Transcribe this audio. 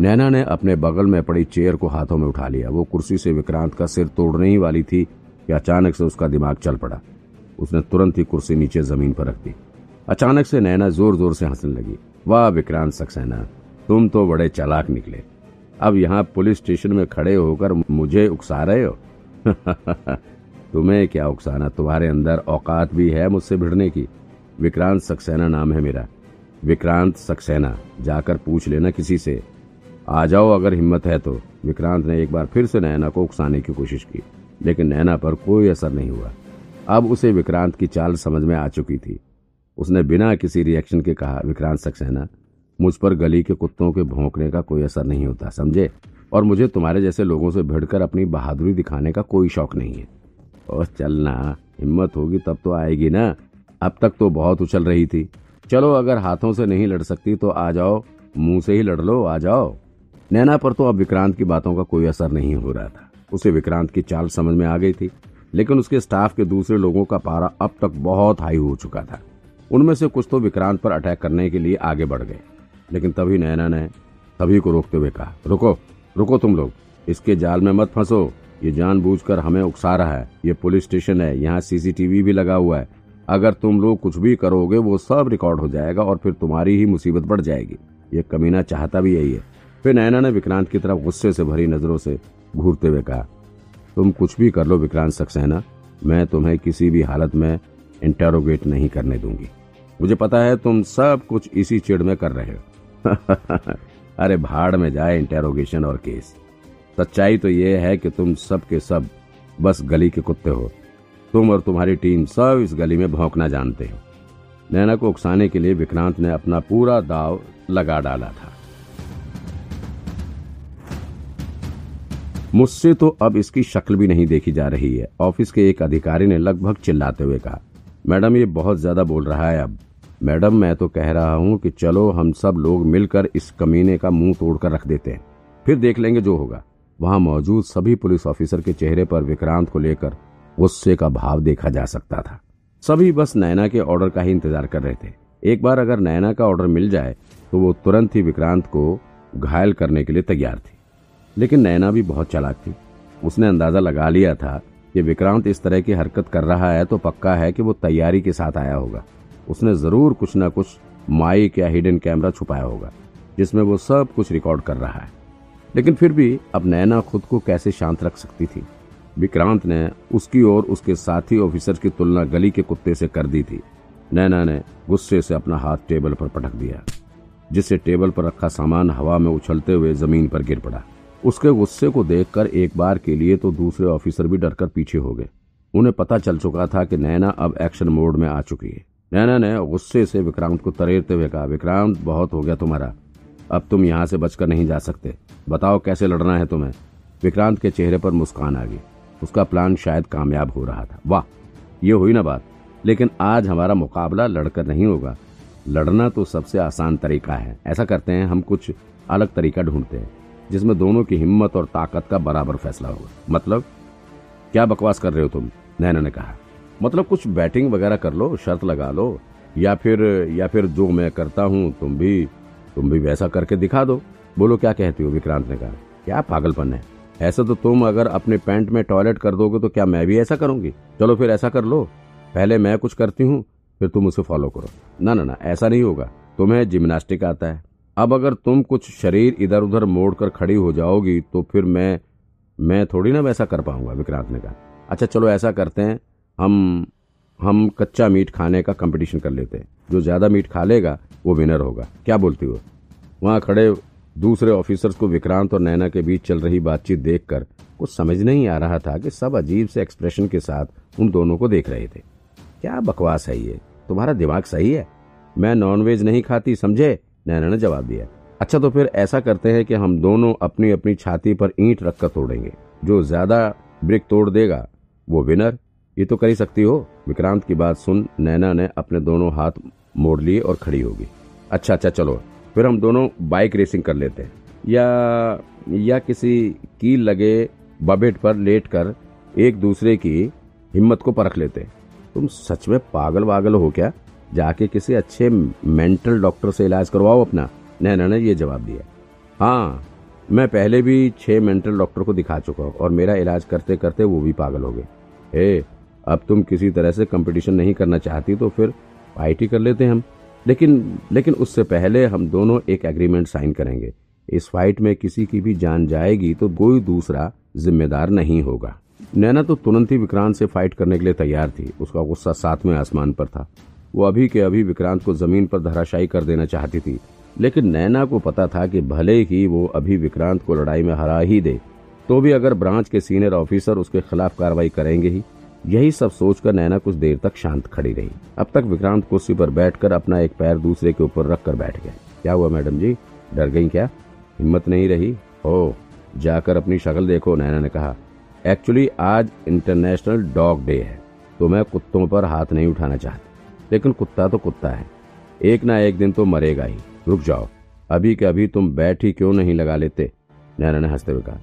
नैना ने अपने बगल में पड़ी चेयर को हाथों में उठा लिया। वो कुर्सी से विक्रांत का सिर तोड़ने ही वाली थी कि अचानक से उसका दिमाग चल पड़ा। उसने तुरंत ही कुर्सी नीचे ज़मीन पर रख दी। अचानक से नैना ज़ोर ज़ोर से हंसने लगी। वाह, विक्रांत सक्सेना, तुम तो बड़े चालाक निकले। अब यहाँ पुलिस स्टेशन में खड़े होकर मुझे उकसा रहे हो? तुम्हें क्या उकसाना? तुम्हारे अंदर औकात भी है मुझसे भिड़ने की। विक्रांत सक्सेना नाम है मेरा। विक्रांत सक्सेना, जाकर पूछ लेना किसी से। आ जाओ अगर हिम्मत है तो। विक्रांत ने एक बार फिर से नैना को उकसाने की कोशिश की, लेकिन नैना पर कोई असर नहीं हुआ। अब उसे विक्रांत की चाल समझ में आ चुकी थी। उसने बिना किसी रिएक्शन के कहा, विक्रांत सक्सेना मुझ पर गली के कुत्तों के भौंकने का कोई असर नहीं होता, समझे? और मुझे तुम्हारे जैसे लोगों से भिड़कर अपनी बहादुरी दिखाने का कोई शौक नहीं है। और चलना हिम्मत होगी तब तो आएगी ना? अब तक तो बहुत उछल रही थी। चलो, अगर हाथों से नहीं लड़ सकती तो आ जाओ, मुँह से ही लड़ लो, आ जाओ। नैना पर तो अब विक्रांत की बातों का कोई असर नहीं हो रहा था। उसे विक्रांत की चाल समझ में आ गई थी, लेकिन उसके स्टाफ के दूसरे लोगों का पारा अब तक बहुत हाई हो चुका था। उनमें से कुछ तो विक्रांत पर अटैक करने के लिए आगे बढ़ गए, लेकिन तभी नैना ने सभी को रोकते हुए कहा, रुको रुको तुम लोग, इसके जाल में मत फंसो। ये जानबूझकर हमें उकसा रहा है। ये पुलिस स्टेशन है, यहाँ सीसीटीवी भी लगा हुआ है। अगर तुम लोग कुछ भी करोगे, वो सब रिकॉर्ड हो जाएगा और फिर तुम्हारी ही मुसीबत बढ़ जाएगी। ये कमीना चाहता भी यही है। फिर नैना ने विक्रांत की तरफ़ गुस्से से भरी नज़रों से घूरते हुए कहा, तुम कुछ भी कर लो विक्रांत सक्सेना, मैं तुम्हें किसी भी हालत में इंटेरोगेट नहीं करने दूँगी। मुझे पता है तुम सब कुछ इसी चिड़ में कर रहे हो। अरे, भाड़ में जाए इंटेरोगेशन और केस सच्चाई तो ये है कि तुम सब के सब बस गली के कुत्ते हो। तुम और तुम्हारी टीम सब इस गली में भौंकना जानते हो। नैना को उकसाने के लिए विक्रांत ने अपना पूरा दाव लगा डाला था। मुझसे तो अब इसकी शक्ल भी नहीं देखी जा रही है। ऑफ़िस के एक अधिकारी ने लगभग चिल्लाते हुए कहा, मैडम, ये बहुत ज़्यादा बोल रहा है अब। मैडम, मैं तो कह रहा हूँ कि चलो, हम सब लोग मिलकर इस कमीने का मुँह तोड़कर रख देते हैं। फिर देख लेंगे जो होगा। वहाँ मौजूद सभी पुलिस ऑफिसर के चेहरे पर विक्रांत को लेकर गुस्से का भाव देखा जा सकता था। सभी बस नैना के ऑर्डर का ही इंतज़ार कर रहे थे। एक बार अगर नैना का ऑर्डर मिल जाए तो वो तुरंत ही विक्रांत को घायल करने के लिए तैयार थी। लेकिन नैना भी बहुत चालाक थी। उसने अंदाज़ा लगा लिया था कि विक्रांत इस तरह की हरकत कर रहा है तो पक्का है कि वो तैयारी के साथ आया होगा। उसने ज़रूर कुछ न कुछ माइक या हिडन कैमरा छुपाया होगा, जिसमें वो सब कुछ रिकॉर्ड कर रहा है। लेकिन फिर भी अब नैना खुद को कैसे शांत रख सकती थी? विक्रांत ने उसकी और उसके साथी ऑफिसर की तुलना गली के कुत्ते से कर दी थी। नैना ने गुस्से से अपना हाथ टेबल पर पटक दिया, जिससे टेबल पर रखा सामान हवा में उछलते हुए ज़मीन पर गिर पड़ा। उसके गुस्से को देखकर एक बार के लिए तो दूसरे ऑफिसर भी डरकर पीछे हो गए। उन्हें पता चल चुका था कि नैना अब एक्शन मोड में आ चुकी है। नैना ने गुस्से से विक्रांत को तरेरते हुए कहा, विक्रांत, बहुत हो गया तुम्हारा। अब तुम यहाँ से बचकर नहीं जा सकते। बताओ कैसे लड़ना है तुम्हें? विक्रांत के चेहरे पर मुस्कान आ गई। उसका प्लान शायद कामयाब हो रहा था। वाह, ये हुई ना बात। लेकिन आज हमारा मुकाबला लड़कर नहीं होगा। लड़ना तो सबसे आसान तरीका है। ऐसा करते हैं, हम कुछ अलग तरीका ढूंढते हैं। जिसमें दोनों की हिम्मत और ताकत का बराबर फैसला होगा। मतलब क्या बकवास कर रहे हो तुम? नैना ने कहा। मतलब कुछ बैटिंग वगैरह कर लो, शर्त लगा लो, या फिर या फिर जो मैं करता हूँ, तुम भी तुम भी वैसा करके दिखा दो। बोलो, क्या कहती हो? विक्रांत ने कहा। क्या पागलपन है? ऐसा तो तुम अगर अपने पैंट में टॉयलेट कर दोगे तो क्या मैं भी ऐसा करूँगी? चलो फिर ऐसा कर लो। पहले मैं कुछ करती हूँ, फिर तुम उसे फॉलो करो। ना ना ना, ऐसा नहीं होगा। तुम्हें जिम्नास्टिक आता है। अब अगर तुम कुछ शरीर इधर उधर मोड़कर खड़ी हो जाओगी तो फिर मैं मैं थोड़ी ना वैसा कर पाऊँगा विक्रांत ने कहा। अच्छा चलो ऐसा करते हैं, हम हम कच्चा मीट खाने का कंपटीशन कर लेते हैं। जो ज़्यादा मीट खा लेगा, वो विनर होगा। क्या बोलती हो? वहाँ खड़े दूसरे ऑफिसर्स को विक्रांत और नैना के बीच चल रही बातचीत देखकर कुछ समझ नहीं आ रहा था कि सब अजीब से एक्सप्रेशन के साथ उन दोनों को देख रहे थे। क्या बकवास है ये? तुम्हारा दिमाग सही है? मैं नॉनवेज नहीं खाती, समझे? नैना ने जवाब दिया अच्छा तो फिर ऐसा करते हैं कि हम दोनों अपनी अपनी छाती पर ईंट रखकर तोड़ेंगे। जो ज़्यादा ब्रिक तोड़ देगा, वो विनर ये तो कर ही सकती हो। विक्रांत की बात सुन नैना ने अपने दोनों हाथ मोड़ लिए और खड़ी होगी। अच्छा अच्छा चलो, फिर हम दोनों बाइक रेसिंग कर लेते हैं। या या किसी कील लगे बबेट पर लेट कर एक दूसरे की हिम्मत को परख लेते तुम सच में पागल वागल हो क्या? जाके किसी अच्छे मेंटल डॉक्टर से इलाज करवाओ अपना। नैना ने ये जवाब दिया। हाँ मैं पहले भी छह मेंटल डॉक्टर को दिखा चुका हूँ और मेरा इलाज करते करते वो भी पागल हो गए। हे, अब तुम किसी तरह से कंपटीशन नहीं करना चाहती तो फिर फाइट ही कर लेते हम। लेकिन लेकिन उससे पहले हम दोनों एक एग्रीमेंट साइन करेंगे। इस फाइट में किसी की भी जान जाएगी तो कोई दूसरा जिम्मेदार नहीं होगा। नैना तो तुरंत ही विक्रांत से फाइट करने के लिए तैयार थी। उसका गुस्सा सातवें आसमान पर था। वो अभी के अभी विक्रांत को ज़मीन पर धराशायी कर देना चाहती थी, लेकिन नैना को पता था कि भले ही वो अभी विक्रांत को लड़ाई में हरा ही दे तो भी अगर ब्रांच के सीनियर ऑफिसर उसके खिलाफ कार्रवाई करेंगे ही, यही सब सोचकर नैना कुछ देर तक शांत खड़ी रही। अब तक विक्रांत कुर्सी पर बैठकर अपना एक पैर दूसरे के ऊपर रखकर बैठ गया। क्या हुआ मैडम जी? डर गई क्या? हिम्मत नहीं रही? हो, जाकर अपनी शक्ल देखो, नैना ने कहा। एक्चुअली आज इंटरनेशनल डॉग डे है तो मैं कुत्तों पर हाथ नहीं उठाना चाहती। लेकिन कुत्ता तो कुत्ता है। एक ना एक दिन तो मरेगा ही। रुक जाओ। अभी के अभी तुम बैठ ही क्यों नहीं लगा लेते? नैना ने हँसते हुए कहा।